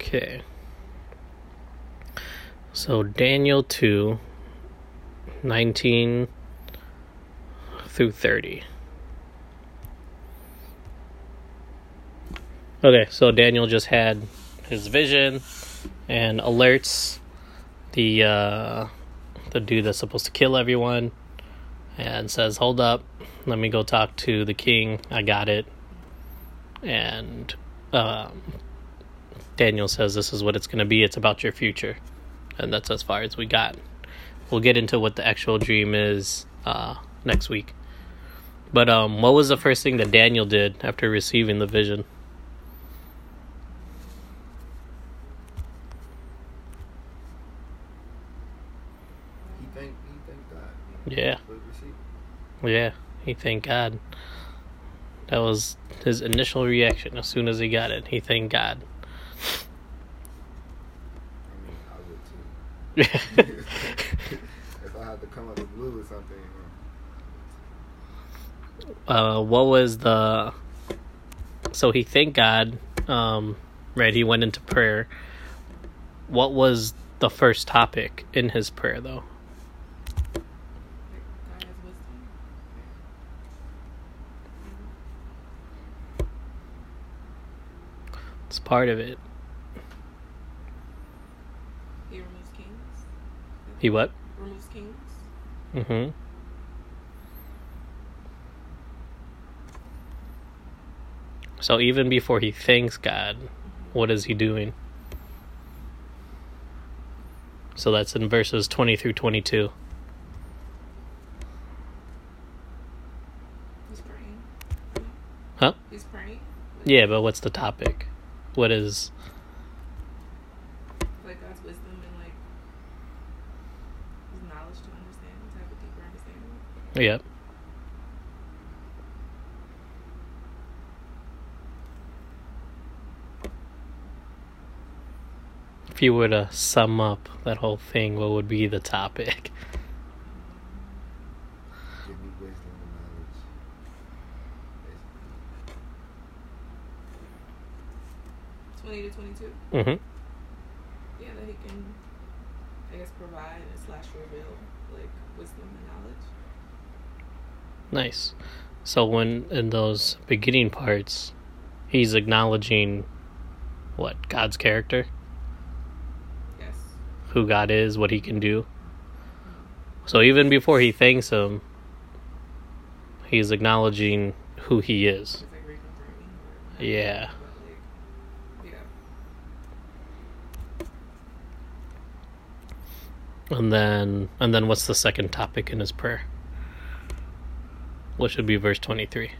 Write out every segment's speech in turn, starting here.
Okay. So Daniel 2 19 through 30. Okay, so Daniel just had his vision and alerts the uh the dude that's supposed to kill everyone and says, "Hold up. Let me go talk to the king. I got it." And um Daniel says this is what it's going to be. It's about your future. And that's as far as we got. We'll get into what the actual dream is uh, next week. But um, what was the first thing that Daniel did after receiving the vision? He thanked, he thanked God. Yeah. For the receipt. Yeah, he thanked God. That was his initial reaction as soon as he got it. He thanked God. I mean, I would too. If I had to come out the blue or something, uh, what was the so he thanked god um right he went into prayer. What was the first topic in his prayer though? It's part of it He removes kings. He what Removes kings. mm-hmm so even before he thanks god what is he doing so that's in verses 20 through 22 He's praying. Huh? He's praying. yeah but what's the topic what is Like God's wisdom and like his knowledge to understand, to have a deeper understanding. Yep. If you were to sum up that whole thing, what would be the topic? Give me wisdom and knowledge. Basically. Twenty to twenty-two. Mm-hmm. Yeah, that he can, I guess, provide and slash reveal like wisdom and knowledge. Nice. So when in those beginning parts, he's acknowledging what God's character, Yes. who God is, what He can do. So even before he thanks him, he's acknowledging who he is. It's like reconfirming. Or, Yeah. Yeah. And then and then what's the second topic in his prayer? What should be verse 23?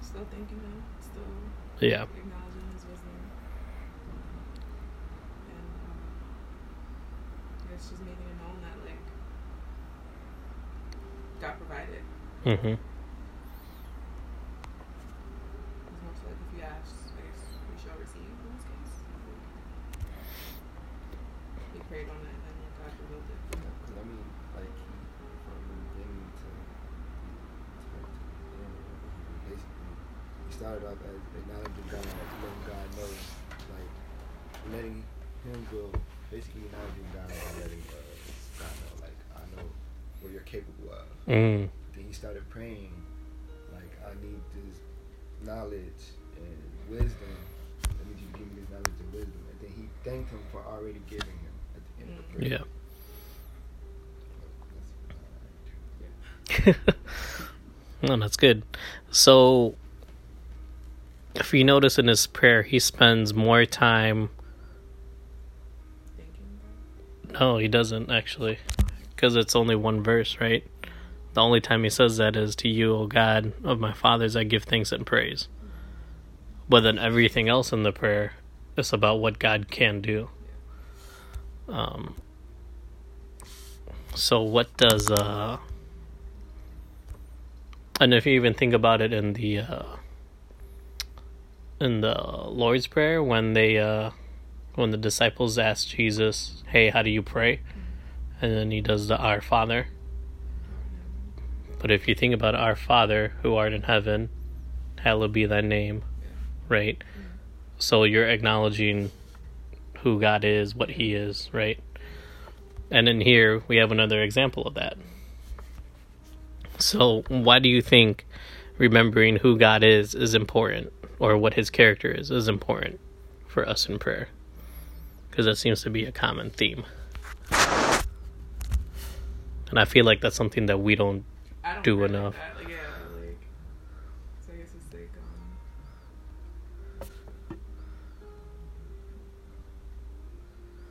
Still thanking him. Still Yeah. acknowledging his wisdom. And um, I guess just making it known that like God provided. Mhm. It's more so like if you ask, I guess we shall receive in this case. We prayed on it and then God revealed it. Because I mean, like, he, from the beginning to, to, to the end, he basically, he started off as acknowledging God, letting God know, like, letting him go, basically acknowledging God and letting uh, God know, like, I know what you're capable of. Mm. Then he started praying, like, I need this knowledge and wisdom. I need you to give me this knowledge and wisdom. And then he thanked him for already giving him at the end of the prayer. Yeah. No, that's good. So, if you notice in his prayer, he spends more time. No, he doesn't actually, because it's only one verse, right? The only time he says that is to you, O God of my fathers, I give thanks and praise. But then everything else in the prayer is about what God can do. Um. So what does uh? And if you even think about it in the uh, in the Lord's Prayer, when they uh, when the disciples ask Jesus, "Hey, how do you pray?" and then he does the Our Father. But if you think about Our Father who art in heaven, hallowed be thy name. right? So you're acknowledging who God is, what He is, right? And in here, we have another example of that. So, why do you think remembering who God is is important, or what His character is, is important for us in prayer? Because that seems to be a common theme. And I feel like that's something that we don't don't do enough. that, like, yeah, like so I guess it's like um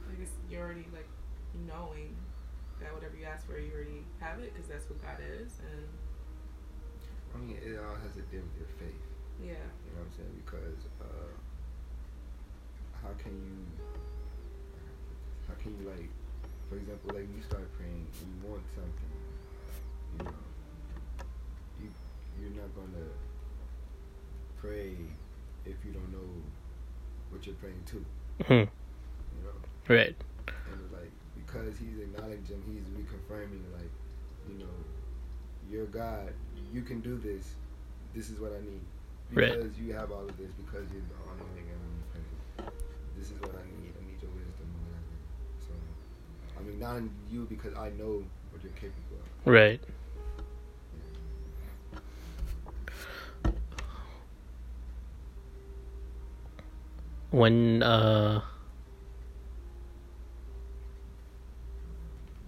I guess you're already like knowing that whatever you ask for you already have it because that's what God is and I mean, it all has to do with your faith. yeah You know what I'm saying? Because uh, how can you, how can you like, for example, like you start praying, and you want something, you know, you you're not gonna pray if you don't know what you're praying to, mm-hmm. you know. right. And like because he's acknowledging, he's reconfirming, like, you know, you're God. You can do this. This is what I need. Right. Because you have all of this. Because you're the all knowing and omnipresent. This is what I need. I need your wisdom or whatever. So I'm acknowledging you because I know what you're capable of. Right. When uh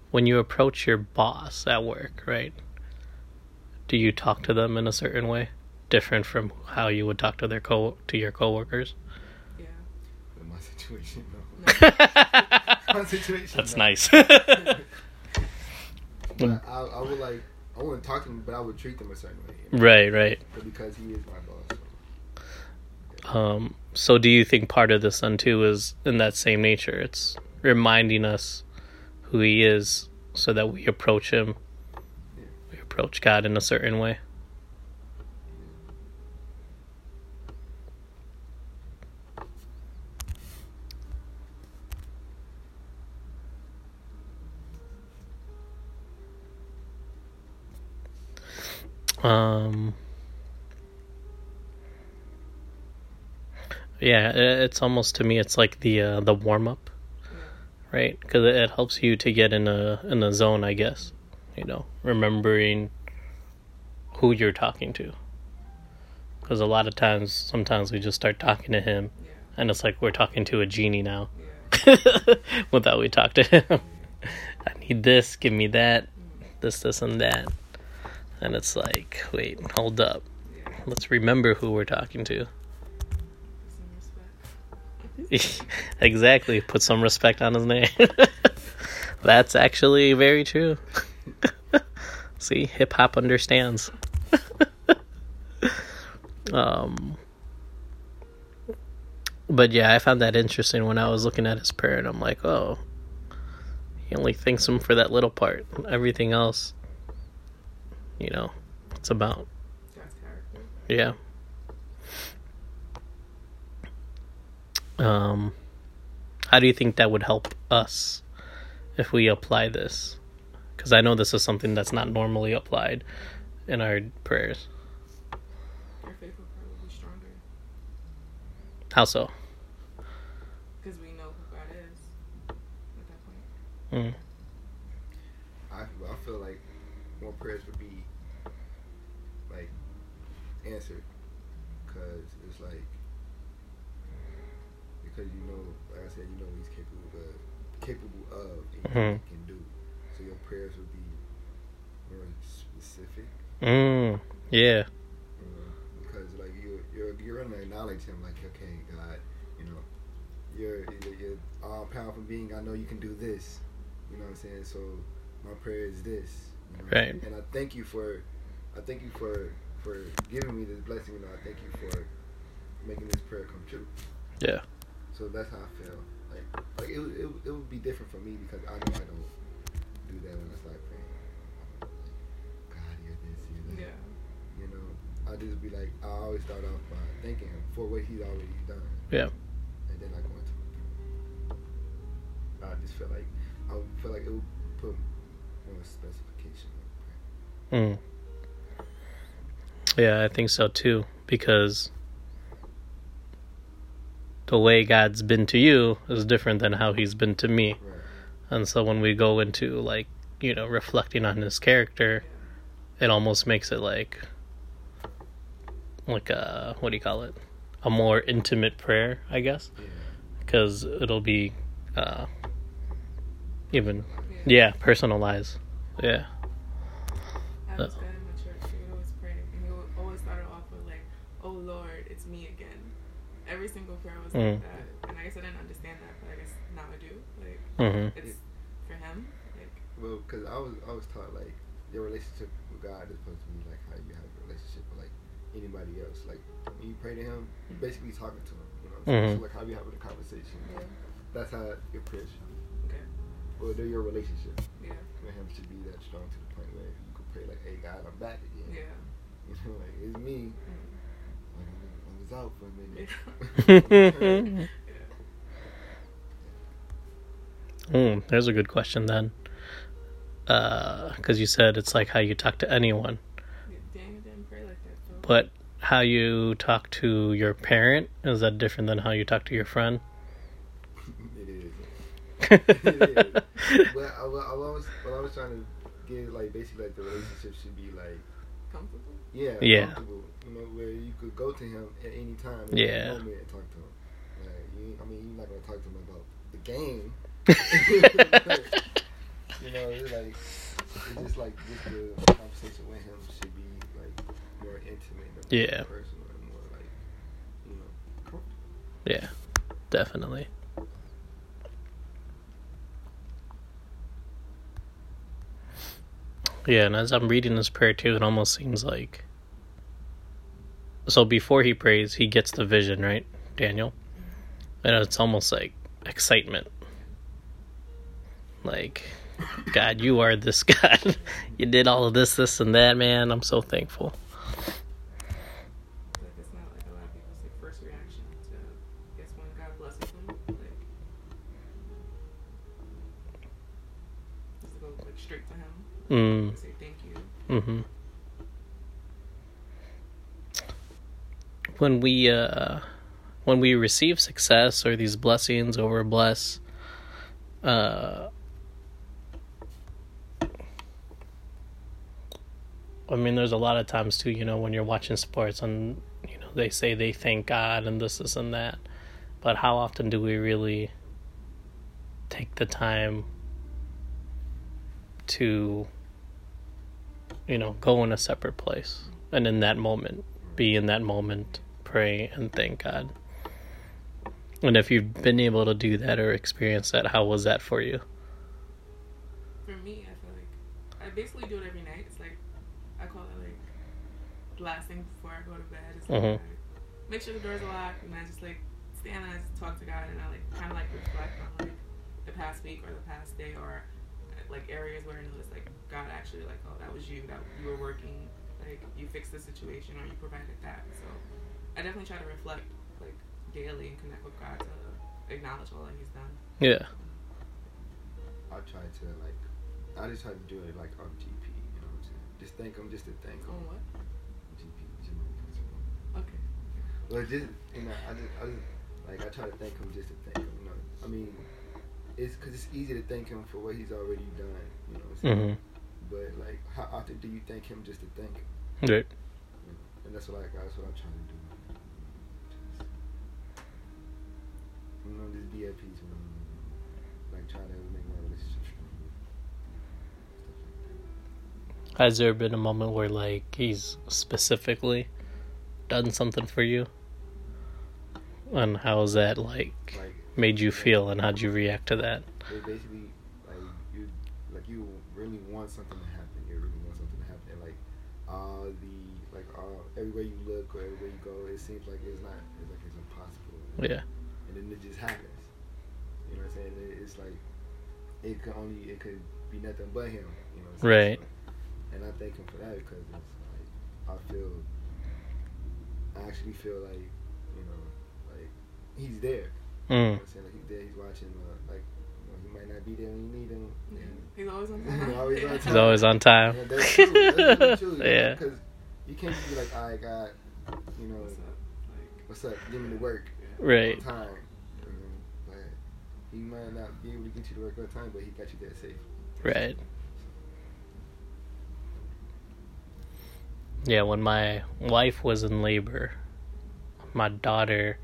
when you approach your boss at work, right? Do you talk to them in a certain way, different from how you would talk to their co to your coworkers? Yeah In my situation. That's my nice. But I, I would like. I wouldn't talk to him, but I would treat them a certain way. you know? right, right. But because he is my boss. So. Um, so do you think part of the then too is in that same nature? It's reminding us who he is so that we approach him. We approach God in a certain way. Um Yeah, it's almost to me it's like the uh, the warm up, right? Because it, helps you to get in a in a zone, I guess. You know, remembering who you're talking to. Because a lot of times, sometimes we just start talking to him, and it's like we're talking to a genie now, without we talk to him. I need this, give me that, this, this, and that, and it's like, wait, hold up, let's remember who we're talking to. exactly. Put some respect on his name. That's actually very true. See, hip hop understands. um, but yeah, I found that interesting when I was looking at his prayer, and I'm like, oh, he only thanks him for that little part. Everything else, you know, it's about yeah. Um, how do you think that would help us if we apply this? Because I know this is something that's not normally applied in our prayers. your faith will probably be stronger How so? because we know who God is at that point Mm. I, well, I feel like more prayers would be like answered because it's like because you know, like I said, you know what he's capable of, capable of, and Mhm. he can do. So your prayers would be more specific, Mm. Yeah. you know, because like you, you're you're gonna acknowledge him, like okay, God, you know, you're you're, you're all powerful being. I know you can do this. You know what I'm saying? So my prayer is this. You know? Right. And I thank you for, I thank you for for giving me this blessing. You know, I thank you for making this prayer come true. Yeah. So that's how I feel. Like like it would- it, it would be different for me because I know I don't do that when I start praying. God, you're this, you're that. yeah You know, I just be like, I always start off by thanking him for what he's already done. Yeah. And then I go into it. I just feel like, I would feel like it would put more specification on Mm. Yeah, I think so too. Because the way God's been to you is different than how He's been to me. Right. And so when we go into like you know reflecting on His character, it almost makes it like like a what do you call it? A more intimate prayer, I guess, Yeah. because it'll be uh, even yeah personalized. Yeah. I was good in my church. He would always pray, and he would always start it off with like, "Oh Lord, it's me again." Every single prayer was Mm. like that, and I guess I didn't understand that, but I guess now I do. Like, hmm it's for him. Like, Well, because I was I was taught like your relationship with God is supposed to be like how you have a relationship with like anybody else. Like when you pray to Him, you're basically talking to Him. You know, what I'm saying? Mhm. so like how you having a conversation. yeah, That's how your prayer should be. okay, Well, they're your relationship yeah, with Him should be that strong to the point where you could pray like, "Hey God, I'm back again." yeah. You know, like it's me. Mm. Like, was out for a minute. mm, there's a good question then. Because you said it's like how you talk to anyone, Daniel didn't pray like that though. but how you talk to your parent is that different than how you talk to your friend? it is. It is. But I, I was, what I was trying to get like basically like the relationship should be like Comfortable. yeah, Yeah. comfortable. Know, where you could go to him at any time, at Yeah. any moment, and talk to him. Like, you, I mean, you're not gonna talk to him about the game. you know, it's like it's just like just the conversation with him should be like more intimate, more Yeah. personal, and more like you know comfortable. Yeah, definitely. Yeah, and as I'm reading this prayer too, it almost seems like. So before he prays, he gets the vision, right, Daniel? And it's almost like excitement. Like, God, you are this God. you did all of this, this, and that, man. I'm so thankful. Like it's not like a lot of people's like first reaction to I guess when God blesses them, like just go like straight to him Mm, and say thank you. hmm When we uh, when we receive success or these blessings or we're uh, I mean, there's a lot of times too, you know, when you're watching sports and you know they say they thank God and this, this, and that, but how often do we really take the time to, you know, go in a separate place and in that moment, be in that moment, pray and thank God? And if you've been able to do that or experience that, how was that for you? For me, I feel like I basically do it every night. It's like I call it like the last thing before I go to bed. It's like Mhm. I make sure the doors are locked and I just like stand and I just talk to God and I like kind of like reflect on like the past week or the past day or like areas where I noticed like God actually like oh that was you that you were working like you fixed the situation or you provided that. So I definitely try to reflect like daily and connect with God to acknowledge all that He's done. Yeah. I try to like, I just try to do it like on GP. You know what I'm saying? Just thank him, just to thank him. On what? GP, General Principle. Okay. Well, just you know, I just, I just like I try to thank him just to thank him. You know, I mean, it's because it's easy to thank him for what he's already done. You know what I'm saying? hmm But like, how often do you thank him just to thank him? Right. Know? And that's what I, that's what I'm trying to do. Just, you know, just be at peace. Like try to make my relationship strong. Like. Has there been a moment where like he's specifically done something for you? And how's that like Like made you feel and how'd you react to that? they basically like you like you really want something to happen. You really want something to happen. And like all the like all everywhere you look or everywhere you go, it seems like it's not. It's like it's impossible. Yeah. And then it just happens. You know what I'm saying? It's like it could only it could be nothing but him. You know. What I'm saying? Right. So, and I thank him for that because it's like I feel. I actually feel like you know like he's there. You know Mm. what I'm saying? Like he's there, he's watching, uh, like, you know, he might not be there when you need him. Yeah. He's always on He's time. always on Yeah. He's always on time. and that's true. That's true. yeah. Because you can't just be like, I got, you know, What's up? Like, what's up? Give me the work Right. on time. You know, but he might not be able to get you to work on time, but he got you there safe. Right. Yeah, when my wife was in labor, my daughter,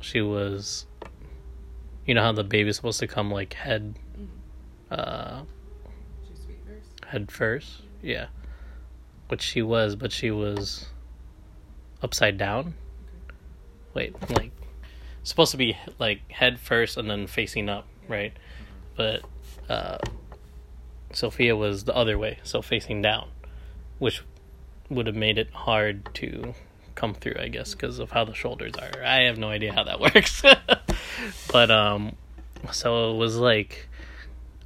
she was, you know how the baby's supposed to come like head, uh, sweet first. head first, yeah, which she was, but she was upside down. Wait, like supposed to be like head first and then facing up, right? But uh, Sophia was the other way, so facing down, which would have made it hard to come through, I guess, because of how the shoulders are. I have no idea how that works, but um, so it was like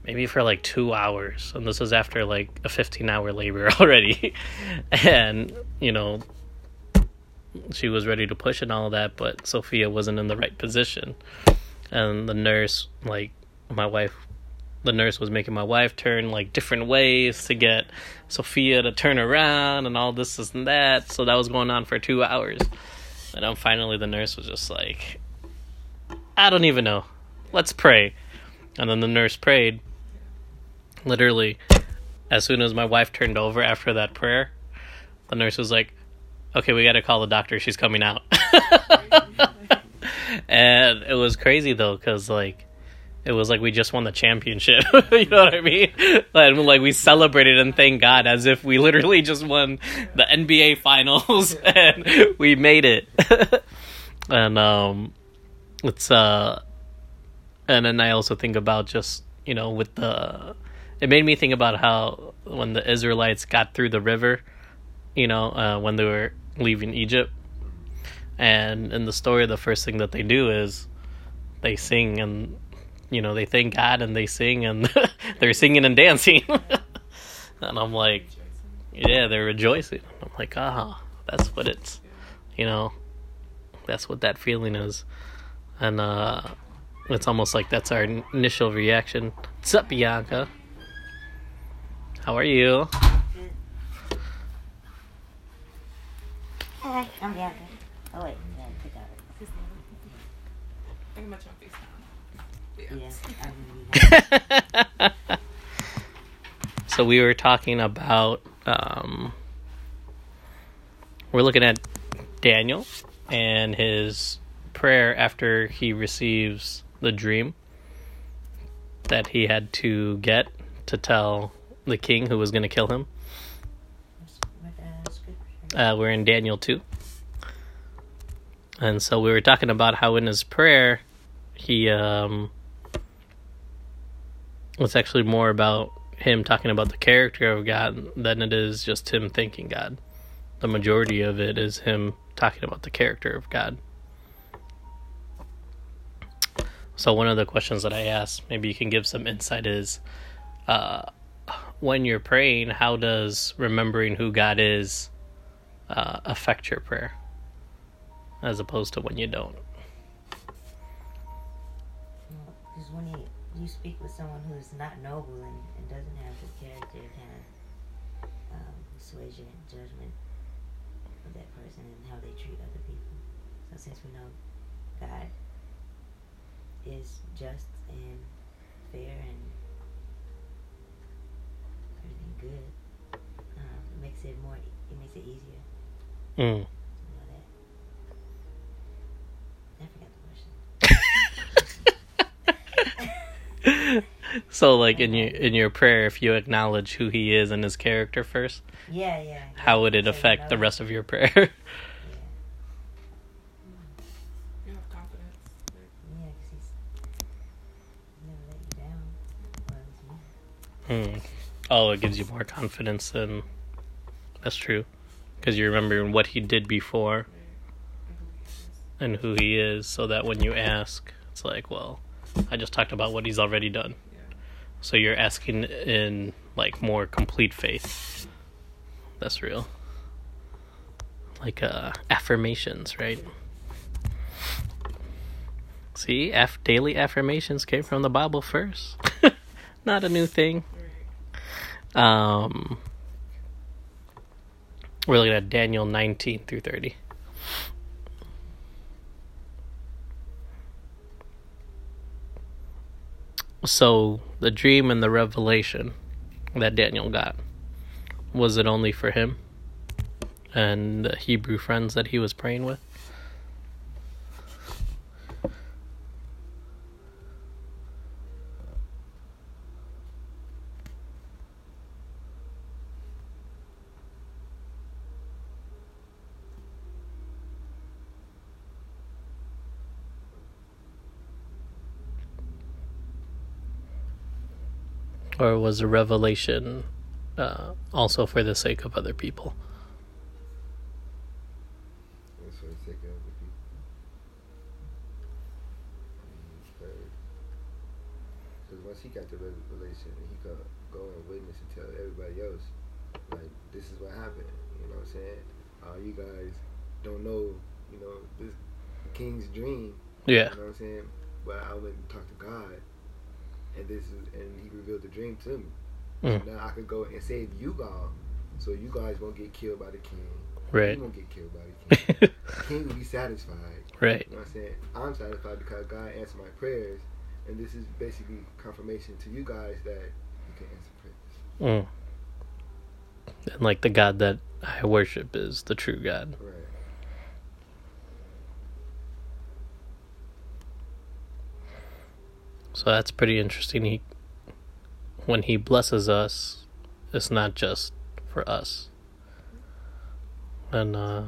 maybe for like two hours, and this was after like a fifteen-hour labor already, and you know she was ready to push and all that, but Sophia wasn't in the right position. And the nurse, like my wife, the nurse was making my wife turn like different ways to get Sophia to turn around and all this, and that. So that was going on for two hours. And then finally the nurse was just like, I don't even know. Let's pray. And then the nurse prayed. Literally, as soon as my wife turned over after that prayer, the nurse was like, okay, we got to call the doctor. She's coming out. and it was crazy though, because like it was like we just won the championship. you know what I mean? And like we celebrated and thank God as if we literally just won the NBA finals and we made it. and um, it's uh, and then I also think about just you know with the. It made me think about how when the Israelites got through the river, you know, uh, when they were leaving Egypt. And in the story, the first thing that they do is they sing and, you know, they thank God and they sing and they're singing and dancing. and I'm like, yeah, they're rejoicing. I'm like, ah, that's what it's, you know, that's what that feeling is. And uh, it's almost like that's our initial reaction. What's up, Bianca? How are you? Hi, I'm Bianca. Oh wait, yeah, I forgot it. I can match on FaceTime. Yeah, I really have. so we were talking about um, we're looking at Daniel and his prayer after he receives the dream that he had to get to tell the king who was going to kill him. Uh, we're in Daniel 2. And so we were talking about how in his prayer, he, um, it's actually more about him talking about the character of God than it is just him thanking God. The majority of it is him talking about the character of God. So one of the questions that I asked, maybe you can give some insight, is uh, when you're praying, how does remembering who God is uh, affect your prayer, as opposed to when you don't? You, speak with someone who's not noble and, and doesn't have the character, kind of um, your judgment of that person and how they treat other people. So since we know God is just and fair and everything good, um, it makes it more. It makes it easier Mm. to know that. I forgot the question. So, like in your in your prayer, if you acknowledge who He is and His character first, Yeah, yeah. how would it affect the rest of your prayer? Yeah, You have confidence. Like, yeah, 'cause he's never let you down. Well, at. Hmm. Oh, it gives you more confidence than. That's true, because you remember what He did before and who he is. and who He is, so that when you ask, it's like, well, I just talked about what He's already done. So you're asking in like more complete faith. That's real. Like uh, affirmations, right? See, af- daily affirmations came from the Bible first. Not a new thing. Um, we're looking at Daniel 19 through 30. So the dream and the revelation that Daniel got was it only for him and the Hebrew friends that he was praying with? Or was a revelation uh, also for the sake of other people? That's for the sake of other people. Because once he got the revelation, he could go and witness and tell everybody else, like, this is what happened. You know what I'm saying? Uh, you guys don't know, you know, this king's dream. Yeah. You know what I'm saying? But I went and talked to God, and this is, and He revealed the dream to me. Mm. Now I could go and save you guys, so you guys won't get killed by the king. Right. You won't get killed by the king. the king will be satisfied. right. You know what I'm saying? I'm satisfied because God answered my prayers, and this is basically confirmation to you guys that you can answer prayers. Mm. And like the God that I worship is the true God. Right. So that's pretty interesting. He when he blesses us, it's not just for us. And uh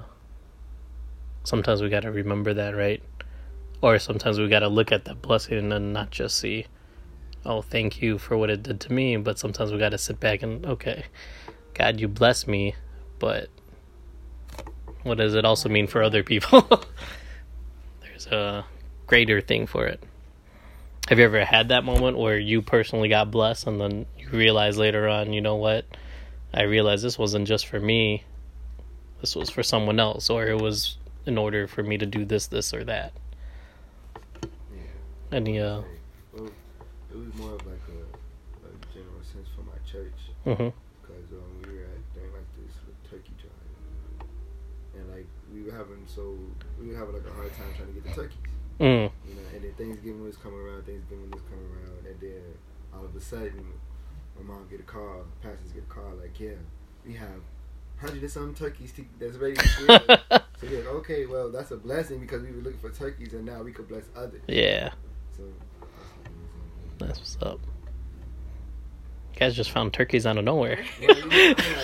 sometimes we got to remember that, right? Or sometimes we got to look at that blessing and not just see oh, thank you for what it did to me, but sometimes we got to sit back and okay, God, you bless me, but what does it also mean for other people? There's a greater thing for it. Have you ever had that moment where you personally got blessed and then you realize later on, you know what? I realized this wasn't just for me. This was for someone else or it was in order for me to do this this or that. Yeah. Any uh well, it was more of like a, a general sense for my church. mhm. because um, we were at during like this turkey drive, and like we were having so we were having like a hard time trying to get the turkeys, Mm. You know. And Thanksgiving was coming around, Thanksgiving was coming around, and then all of a sudden, my mom get a call, pastors get a call like, yeah, we have hundred and some turkeys to, that's ready to kill. so we're okay, well that's a blessing because we were looking for turkeys, and now we could bless others. yeah, So. that's what's up. You guys just found turkeys out of nowhere. Yeah, you know,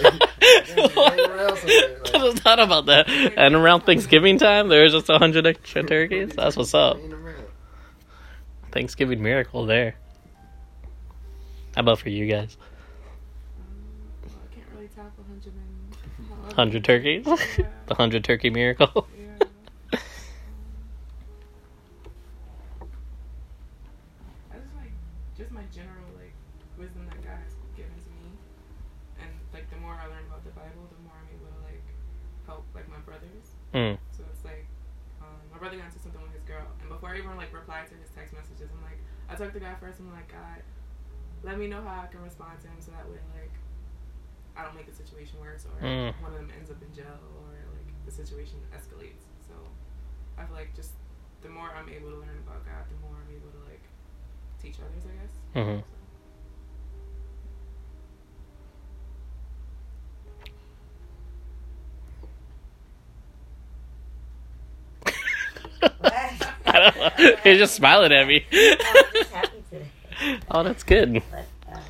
like, hang around somewhere, like- I just thought about that. And around Thanksgiving time, there's just a hundred extra turkeys. That's what's up. Thanksgiving miracle there. How about for you guys? Well, I can't really top a hundred and Hundred turkeys? Yeah. the hundred turkey miracle. Yeah. I just like just my general like wisdom that God has given to me, and like the more I learn about the Bible, the more I'm able to like help like my brothers. Mm. So it's like um, my brother got into something with his girl, and before I even like replied to his text messages, I'm like, I talked to God first. I'm like, God, let me know how I can respond to him, so that way like I don't make the situation worse, or Mm. one of them ends up in jail, or like the situation escalates. So I feel like just the more I'm able to learn about God, the more I'm able to like teach others. I guess. Mhm. So. What? I don't know. You're just smiling at me. Happy today. Oh, that's good. But, um,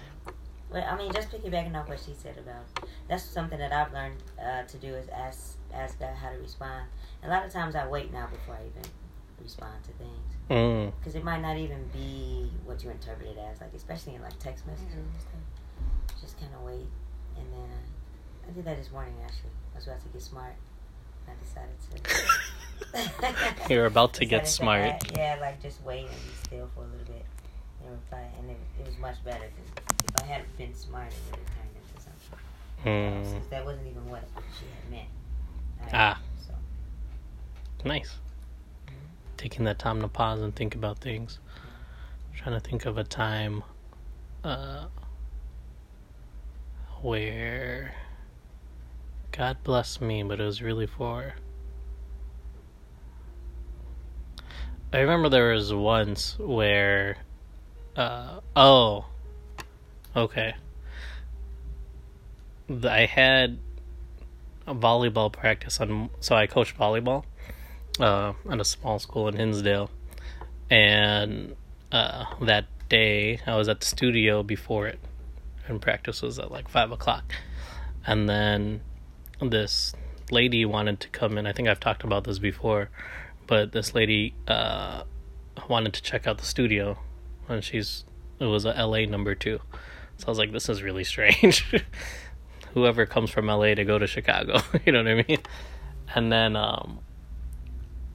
but I mean, just piggybacking off what she said about that's something that I've learned uh, to do is ask ask God how to respond. A lot of times I wait now before I even respond to things Mm. because it might not even be what you interpret it as. Like especially in like text messages and stuff. Just kind of wait, and then uh, I did that this morning actually. I was about to get smart. I decided to. You're about to get smart. add- yeah, like just wait and be still for a little bit and reply. And it, it was much better because if I had been smart, it would have turned into something. Mm. Since that wasn't even what she had meant. Ah. So, Nice. Taking that time to pause and think about things. trying to think of a time uh, where God bless me, but it was really for. I remember there was once where Uh oh. Okay. I had a volleyball practice on so I coached volleyball uh at a small school in Hinsdale. And uh that day I was at the studio before it and practice was at like five o'clock. And then this lady wanted to come in. I think I've talked about this before, but this lady uh wanted to check out the studio and she's it was a LA number two. So I was like, this is really strange. Whoever comes from LA to go to Chicago, you know what I mean? And then um,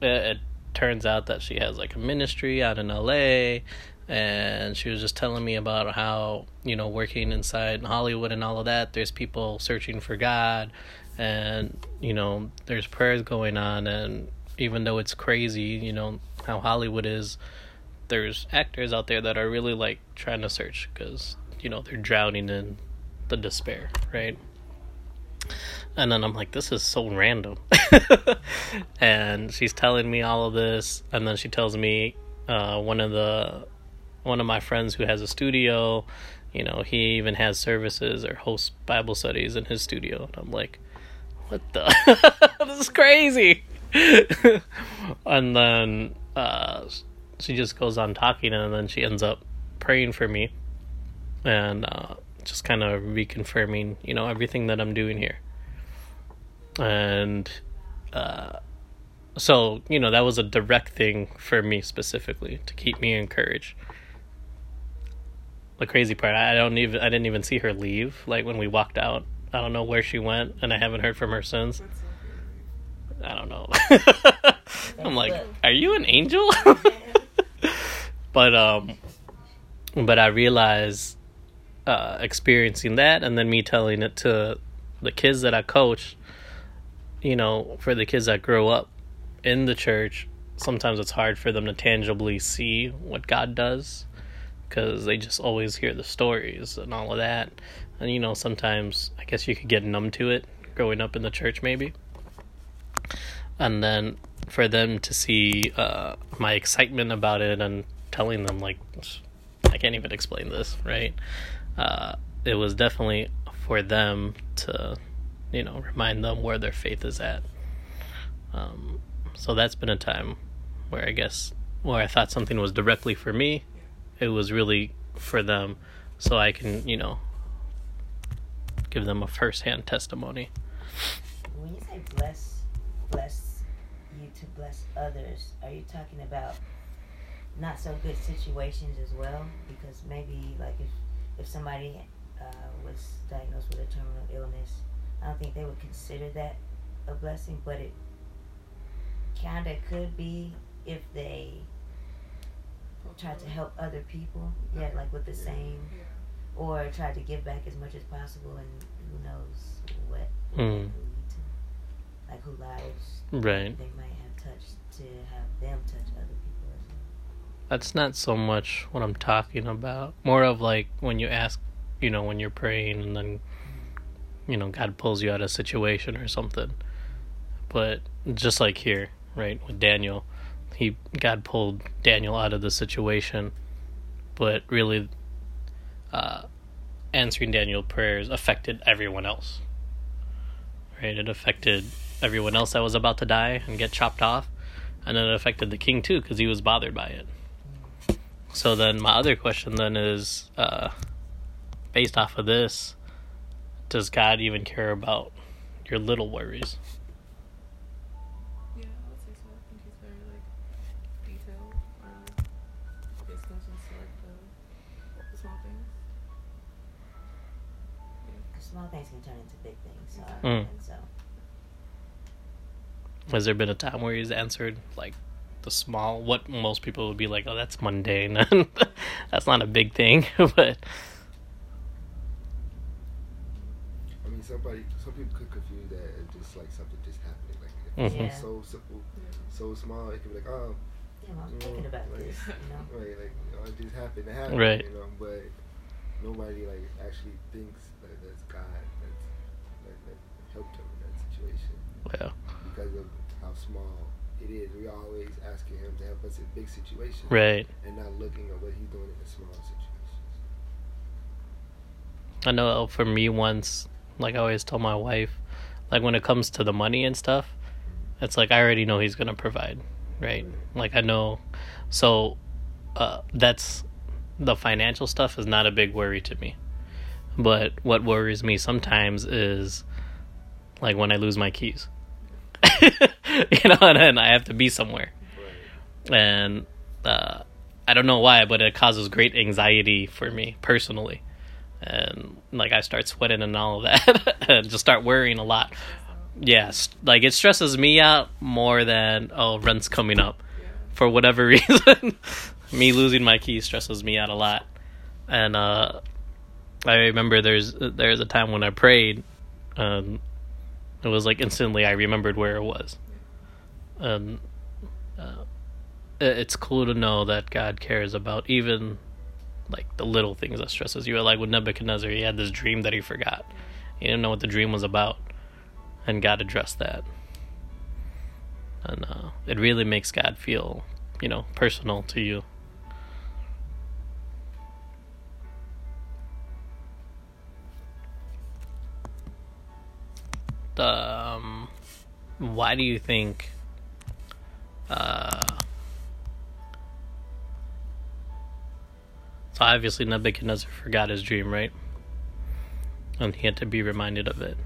it, it turns out that she has like a ministry out in LA, and she was just telling me about how you know working inside Hollywood and all of that. There's people searching for God, and you know there's prayers going on, and even though it's crazy, you know how Hollywood is there's actors out there that are really like trying to search because you know they're drowning in the despair right? And then i'm like this is so random. And she's telling me all of this and then she tells me uh, one of the one of my friends who has a studio you know he even has services or hosts bible studies in his studio. And i'm like what the? This is crazy. And then uh she just goes on talking and then she ends up praying for me and uh, just kind of reconfirming you know everything that i'm doing here. And uh, so you know that was a direct thing for me specifically to keep me encouraged. The crazy part i don't even i didn't even see her leave like when we walked out i don't know where she went and i haven't heard from her since. That's so crazy. i don't know. i'm like are you an angel? But um but i realized uh experiencing that and then me telling it to the kids that i coach you know for the kids that grow up in the church sometimes it's hard for them to tangibly see what god does because they just always hear the stories and all of that and you know sometimes i guess you could get numb to it growing up in the church maybe and then for them to see uh, my excitement about it and telling them like I can't even explain this, right? Uh, it was definitely for them to, you know, remind them where their faith is at. Um, so that's been a time where I guess where I thought something was directly for me, it was really for them, so I can, you know, give them a first-hand testimony. When you say bless, bless you to bless others, are you talking about not so good situations as well? Because maybe like if if somebody uh, was diagnosed with a terminal illness, I don't think they would consider that a blessing, but it kind of could be if they tried to help other people, yeah, like with the same, Yeah. Or try to give back as much as possible, and who knows what hmm. lead to, like who lives Right. they might have touched to have them touch other people as well. That's not so much what I'm talking about. More of like when you ask, you know, when you're praying and then, mm-hmm. you know, God pulls you out of a situation or something. But just like here, right, with Daniel, he God pulled Daniel out of the situation, but really, uh, answering Daniel prayers affected everyone else. Right, it affected everyone else that was about to die and get chopped off, and then it affected the king too because he was bothered by it. So then my other question then is, uh, based off of this, does God even care about your little worries? Mm. so. Has there been a time where he's answered like the small, what most people would be like, oh, that's mundane, that's not a big thing, but I mean, somebody, some people could confuse that as just like something just happening. Like if Mhm. it's Yeah. so simple, so small, it could be like, oh, Damn, I'm Mm, thinking about like- this, you know. right, like you know, it just happened. It happened, Right. You know, but nobody like actually thinks that that's God that's that, that helped him in that situation well, because of how small it is. We're always asking him to help us in big situations, Right. and not looking at what he's doing in the small situations. I know for me once, like I always tell my wife, like when it comes to the money and stuff, it's like I already know he's gonna provide, right? Like I know, so uh, that's the financial stuff is not a big worry to me. But what worries me sometimes is like when I lose my keys, you know, and I have to be somewhere, Right. and uh, I don't know why, but it causes great anxiety for me personally and like I start sweating and all of that, and just start worrying a lot. Yes, like it stresses me out more than oh rent's coming up Yeah. for whatever reason. me losing my keys stresses me out a lot, and uh, I remember there's there's a time when I prayed, and it was like instantly I remembered where it was, and uh, it's cool to know that God cares about even like the little things that stresses you. Like with Nebuchadnezzar, he had this dream that he forgot. He didn't know what the dream was about, and God addressed that. And uh, it really makes God feel, you know, personal to you. Um, why do you think? Uh, So obviously Nebuchadnezzar forgot his dream, right? And he had to be reminded of it.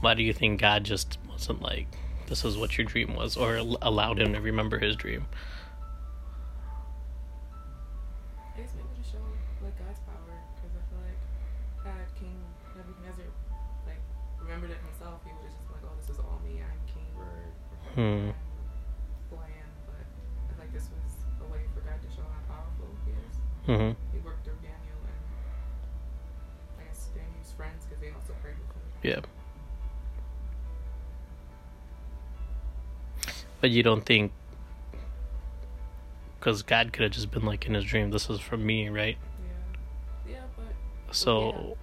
Why do you think God just wasn't like, this is what your dream was, or al- allowed him to remember his dream? Maybe to show like God's power, because I feel like King Nebuchadnezzar like remembered it himself, he would have just been like, "Oh, this is all me. I'm king. Right. Hmm. Who I am." But I like this was a way for God to show how powerful He is. hmm He worked through Daniel and I guess Daniel's friends because they also prayed with him. Yeah. But you don't think, because God could have just been like in his dream, this is from me, right? Yeah. Yeah, but So, reveal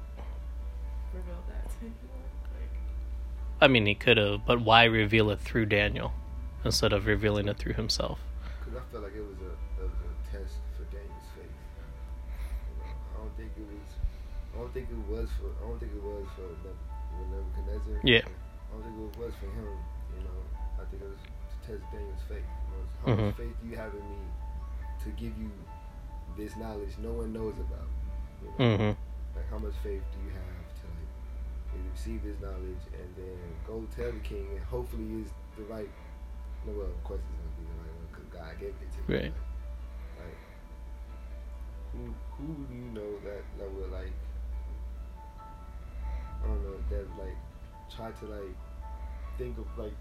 I mean, he could have, but why reveal it through Daniel instead of revealing it through himself? Because I felt like it was a, it was a test for Daniel's faith. I don't think it was. I don't think it was for. I don't think it was for Nebuchadnezzar. Yeah. I don't think it was for him. You know, I think it was to test Daniel's faith. You know, how Mhm. much faith do you have in me to give you this knowledge no one knows about? You know? hmm Like, how much faith do you have maybe receive this knowledge and then go tell the king and hopefully is the right. No, well, of course it's gonna be the right one because God gave it to me. Right. Like, who who do you know that that will like I don't know that like try to like think of like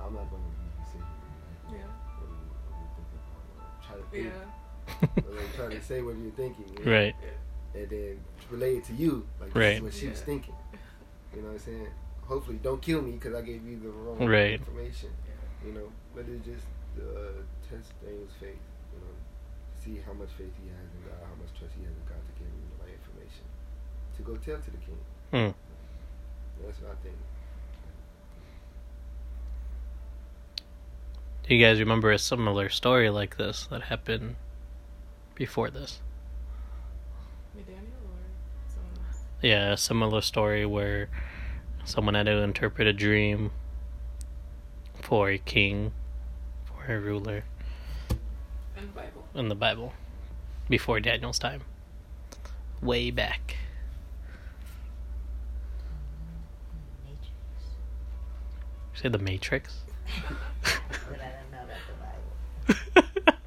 I'm not gonna be saying like, yeah. what do you, what do you think about try to think Yeah. or, like, try to say what you're thinking you know? Right. And then relate it to you. Like this Right. is what she was thinking. You know what I'm saying? Hopefully don't kill me because I gave you the wrong Right. information you know? But it's just uh, test Daniel's faith you know? See how much faith he has in God how much trust he has in God to give him the right information. To go tell to the king. Hmm. that's what I think. Do you guys remember a similar story like this that happened before this? With Daniel or someone else? Yeah, a similar story where someone had to interpret a dream for a king, for a ruler In the Bible. in the Bible before Daniel's time. Way back. Matrix. Say the Matrix? But I don't know about the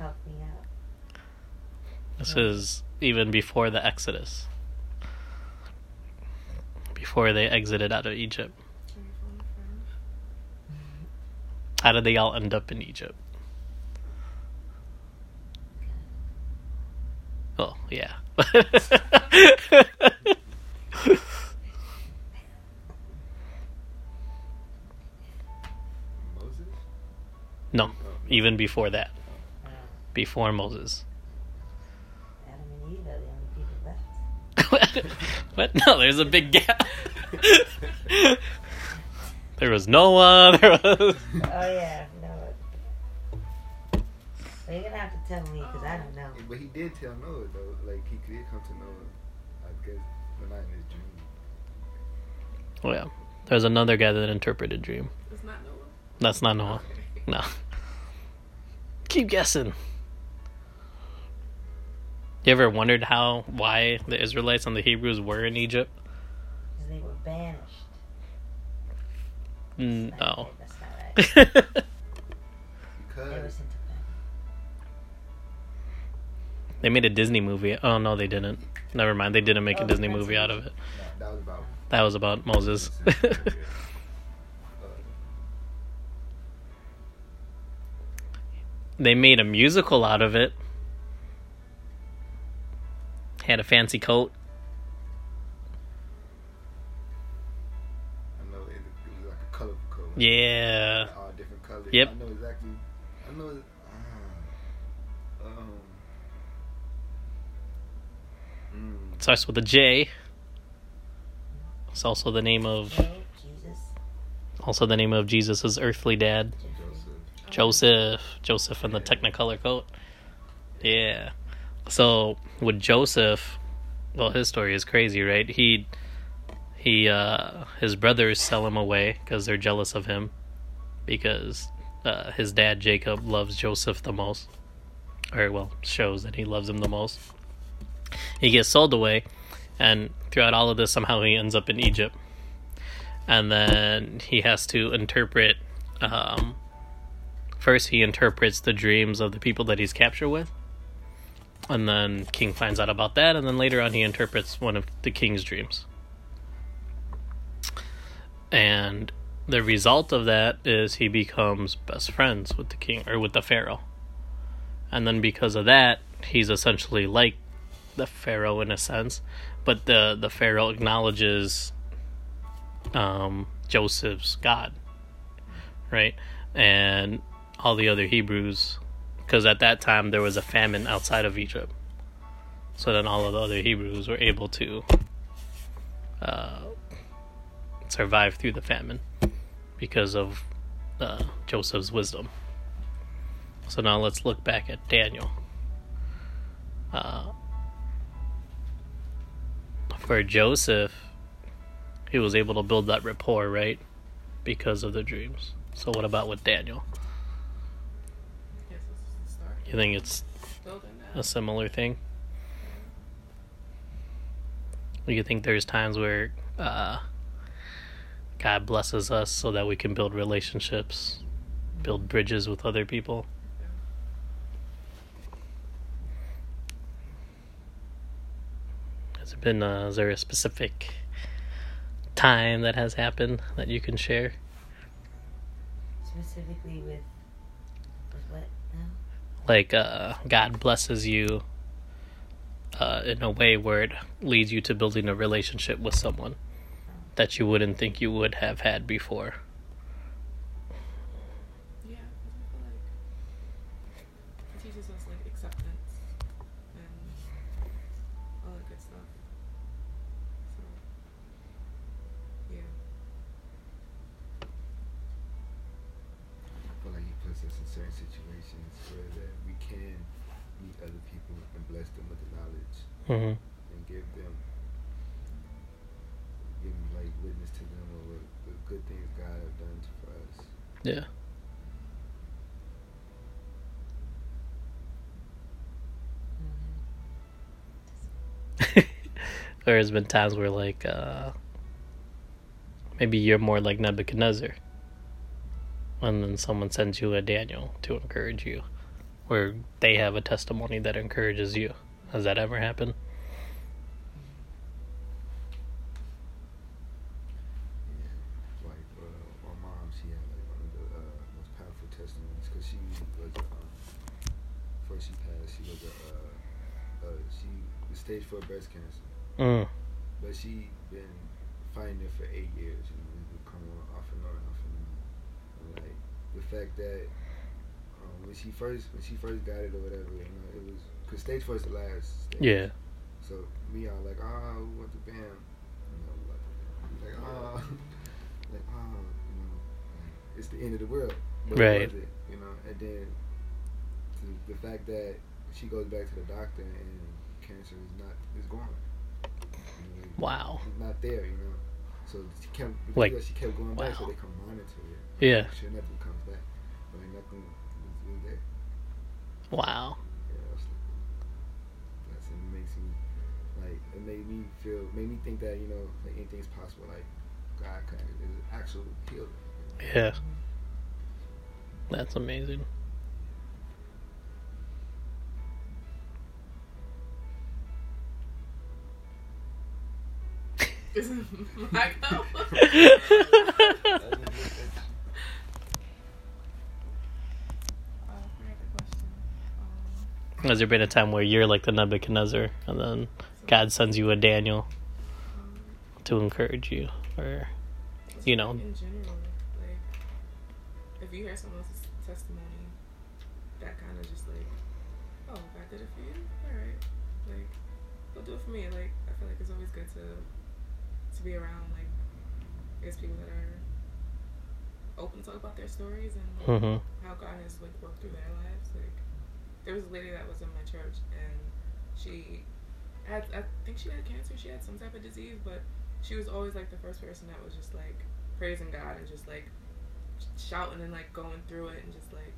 Help me out. This is even before the Exodus. Before they exited out of Egypt. Can you phone a friend? How did they all end up in Egypt? Oh, yeah. Moses no, even before that. Before Moses. What? No, there's a big gap. There was Noah. There was. Oh yeah, no. Well, you're gonna have to tell me because I don't know. But he did tell Noah though, like he did come to Noah. I guess, but not in his dream. Oh yeah. There's another guy that interpreted dream. It's not Noah. That's not Noah. No. Keep guessing. You ever wondered how, why the Israelites and the Hebrews were in Egypt? 'Cause they were banished. Mm, No. That's not right. They Because sent to Babylon. they made a Disney movie. Oh no, they didn't. Never mind. They didn't make a Oh, Disney movie out of it. that was about. That was about Moses. Uh, they made a musical out of it. Had a fancy coat. I know it, it was like a colorful coat. Yeah. All different colors. Yep. I know exactly. I know. Uh, um. Mm, Starts with a J. It's also the name of Jesus, also the name of Jesus' earthly dad. Joseph. Joseph. Joseph in the Technicolor coat. Yeah. So with Joseph, well, his story is crazy, right? He, he, uh, his brothers sell him away because they're jealous of him, because uh, his dad Jacob loves Joseph the most, or well, shows that he loves him the most. He gets sold away, and throughout all of this, somehow he ends up in Egypt, and then he has to interpret. Um, first he interprets the dreams of the people that he's captured with and then king finds out about that and then later on he interprets one of the king's dreams. And the result of that is he becomes best friends with the king or with the pharaoh. And then because of that he's essentially like the pharaoh in a sense but the the pharaoh acknowledges um joseph's god right? And all the other Hebrews, because at that time there was a famine outside of Egypt. So then all of the other Hebrews were able to uh, survive through the famine because of uh, Joseph's wisdom. So now let's look back at Daniel. Uh, for Joseph, he was able to build that rapport, right? Because of the dreams. So what about with Daniel? Yes, this is the start. Think it's a similar thing? Do you think there's times where uh, God blesses us so that we can build relationships, build bridges with other people? Has it been uh, is there a specific time that has happened that you can share? specifically with? Like uh, God blesses you uh, in a way where it leads you to building a relationship with someone that you wouldn't think you would have had before. Yeah, 'cause I feel like it teaches us like acceptance and all that good stuff. So, yeah. I feel like he puts us in certain situations where that we can meet other people and bless them with the knowledge hmm and give them, give them like witness to them of what the good things God have done for us. Yeah. there has been times where like uh, maybe you're more like Nebuchadnezzar, and then someone sends you a Daniel to encourage you, where they have a testimony that encourages you. Has that ever happened? Yeah, like uh, my mom, she had like one of the uh, most powerful testimonies because she was um, before she passed, she was a uh, uh, she was stage four breast cancer, Mm. but she been fighting it for eight years and we would come on off and on, off and on. And like the fact that um, when she first when she first got it or whatever, you know, it was because stage four is the last. Stage. Yeah. So me, I was like, ah, we want the band. You know, like, like ah, like ah, you know. it's the end of the world. But Right. It you know, and then the fact that she goes back to the doctor and cancer is not is gone. You know, Wow. Not there, you know. So she kept Like, she kept going back, so they can monitor it. Yeah. Sure nothing comes back, but like nothing was, was there. Wow. Yeah, that's, that's it makes me like it made me feel made me think that you know like anything's possible. Like God can is actual healing. Yeah. That's amazing. This is Michael. Uh, I forgot the question. Um, Has there been a time where you're like the Nebuchadnezzar and then God sends you a Daniel to encourage you? Or, you know, in general, like if you hear someone else's testimony, that kind of just like, oh, God did it for you, all right, like he'll do it for me. Like I feel like it's always good to to be around like guess people that are open to talk about their stories and hmm how God has like worked through their lives. Like there was a lady that was in my church and she had I think she had cancer, she had some type of disease, but she was always like the first person that was just like praising God and just like shouting and like going through it and just like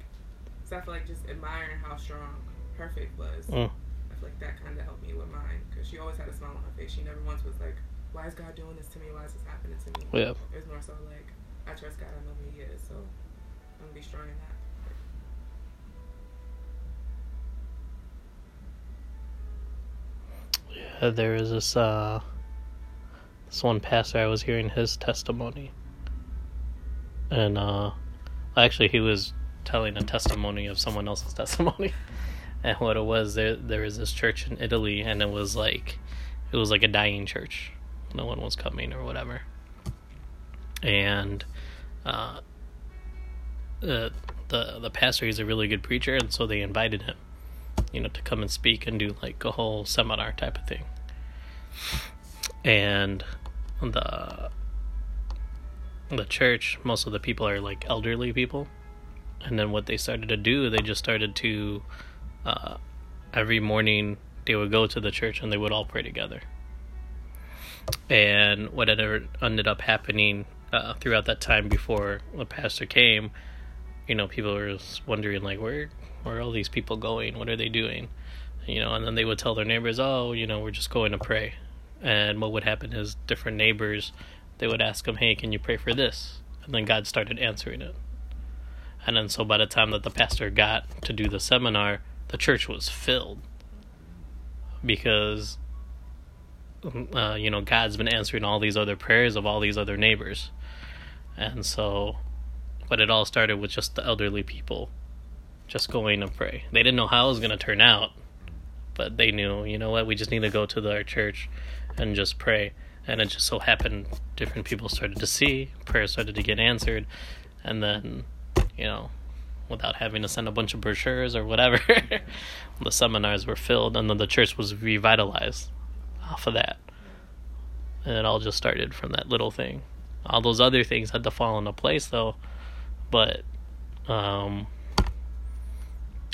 so I feel like just admiring how strong her faith was. Mm. I feel like that kind of helped me with mine because she always had a smile on her face. She never once was like, "Why is God doing this to me? Why is this happening to me?" Yeah. It was more so like, "I trust God. I know who He is, so I'm gonna be strong in that." Yeah, there was this uh this one pastor I was hearing his testimony. And uh actually he was telling a testimony of someone else's testimony. and what it was there there was this church in Italy and it was like it was like a dying church. No one was coming or whatever. And uh the the the pastor he's a really good preacher and so they invited him you know, to come and speak and do like a whole seminar type of thing. And the the church, most of the people are like elderly people. And then what they started to do, they just started to uh, every morning they would go to the church and they would all pray together. And what ended up happening uh, throughout that time before the pastor came, you know, people were wondering like, where where are all these people going? What are they doing? You know, and then they would tell their neighbors, "Oh, you know, we're just going to pray." And what would happen is different neighbors, they would ask them, "Hey, can you pray for this?" And then God started answering it. And then so by the time that the pastor got to do the seminar, the church was filled because uh, you know God's been answering all these other prayers of all these other neighbors, and so, but it all started with just the elderly people just going to pray. They didn't know how it was going to turn out, but they knew, you know what, we just need to go to the, our church and just pray. And it just so happened different people started to see, prayers started to get answered, and then, you know, without having to send a bunch of brochures or whatever, the seminars were filled, and then the church was revitalized off of that. And it all just started from that little thing. All those other things had to fall into place, though, but, um,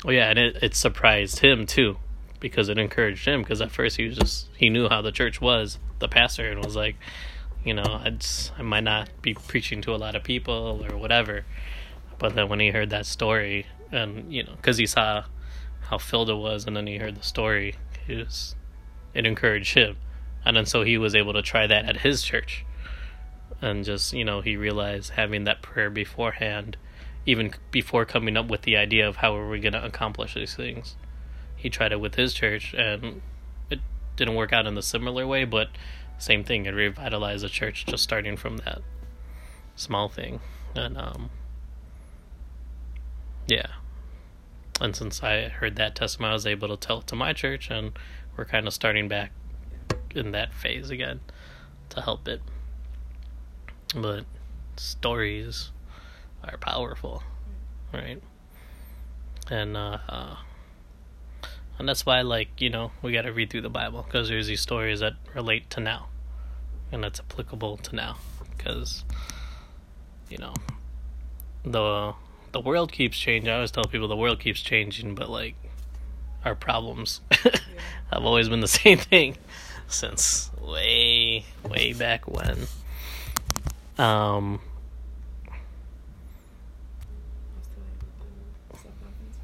Oh yeah, and it, it surprised him too, because it encouraged him. Because at first he was just he knew how the church was, the pastor, and was like, you know, I'd, I might not be preaching to a lot of people or whatever. But then when he heard that story, and you know, because he saw how filled it was, and then he heard the story, it was it encouraged him, and then so he was able to try that at his church, and just you know he realized having that prayer beforehand even before coming up with the idea of how are we going to accomplish these things. He tried it with his church, and it didn't work out in the similar way, but same thing. It revitalized the church just starting from that small thing, and um, yeah. And since I heard that testimony, I was able to tell it to my church, and we're kind of starting back in that phase again to help it. But stories are powerful, right? And uh, uh, and that's why, like you know, we got to read through the Bible because there's these stories that relate to now, and that's applicable to now because you know the the world keeps changing. I always tell people the world keeps changing, but like our problems have always been the same thing since way way back when. Um, I'll still able to self-confidence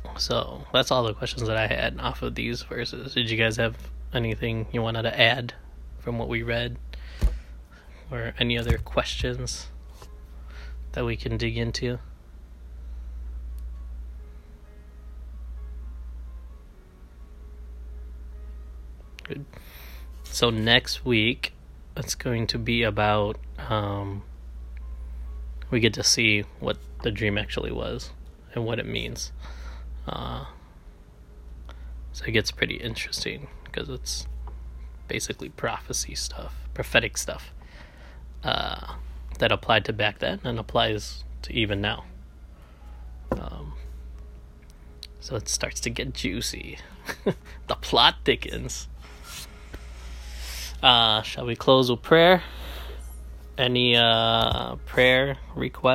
one. So that's all the questions that I had off of these verses. Did you guys have anything you wanted to add from what we read, or any other questions that we can dig into? Good. So next week, it's going to be about. Um, we get to see what the dream actually was and what it means. Uh, so it gets pretty interesting because it's basically prophecy stuff, prophetic stuff uh, that applied to back then and applies to even now. Um, so it starts to get juicy. the plot thickens. Uh, shall we close with prayer? Any uh, prayer requests?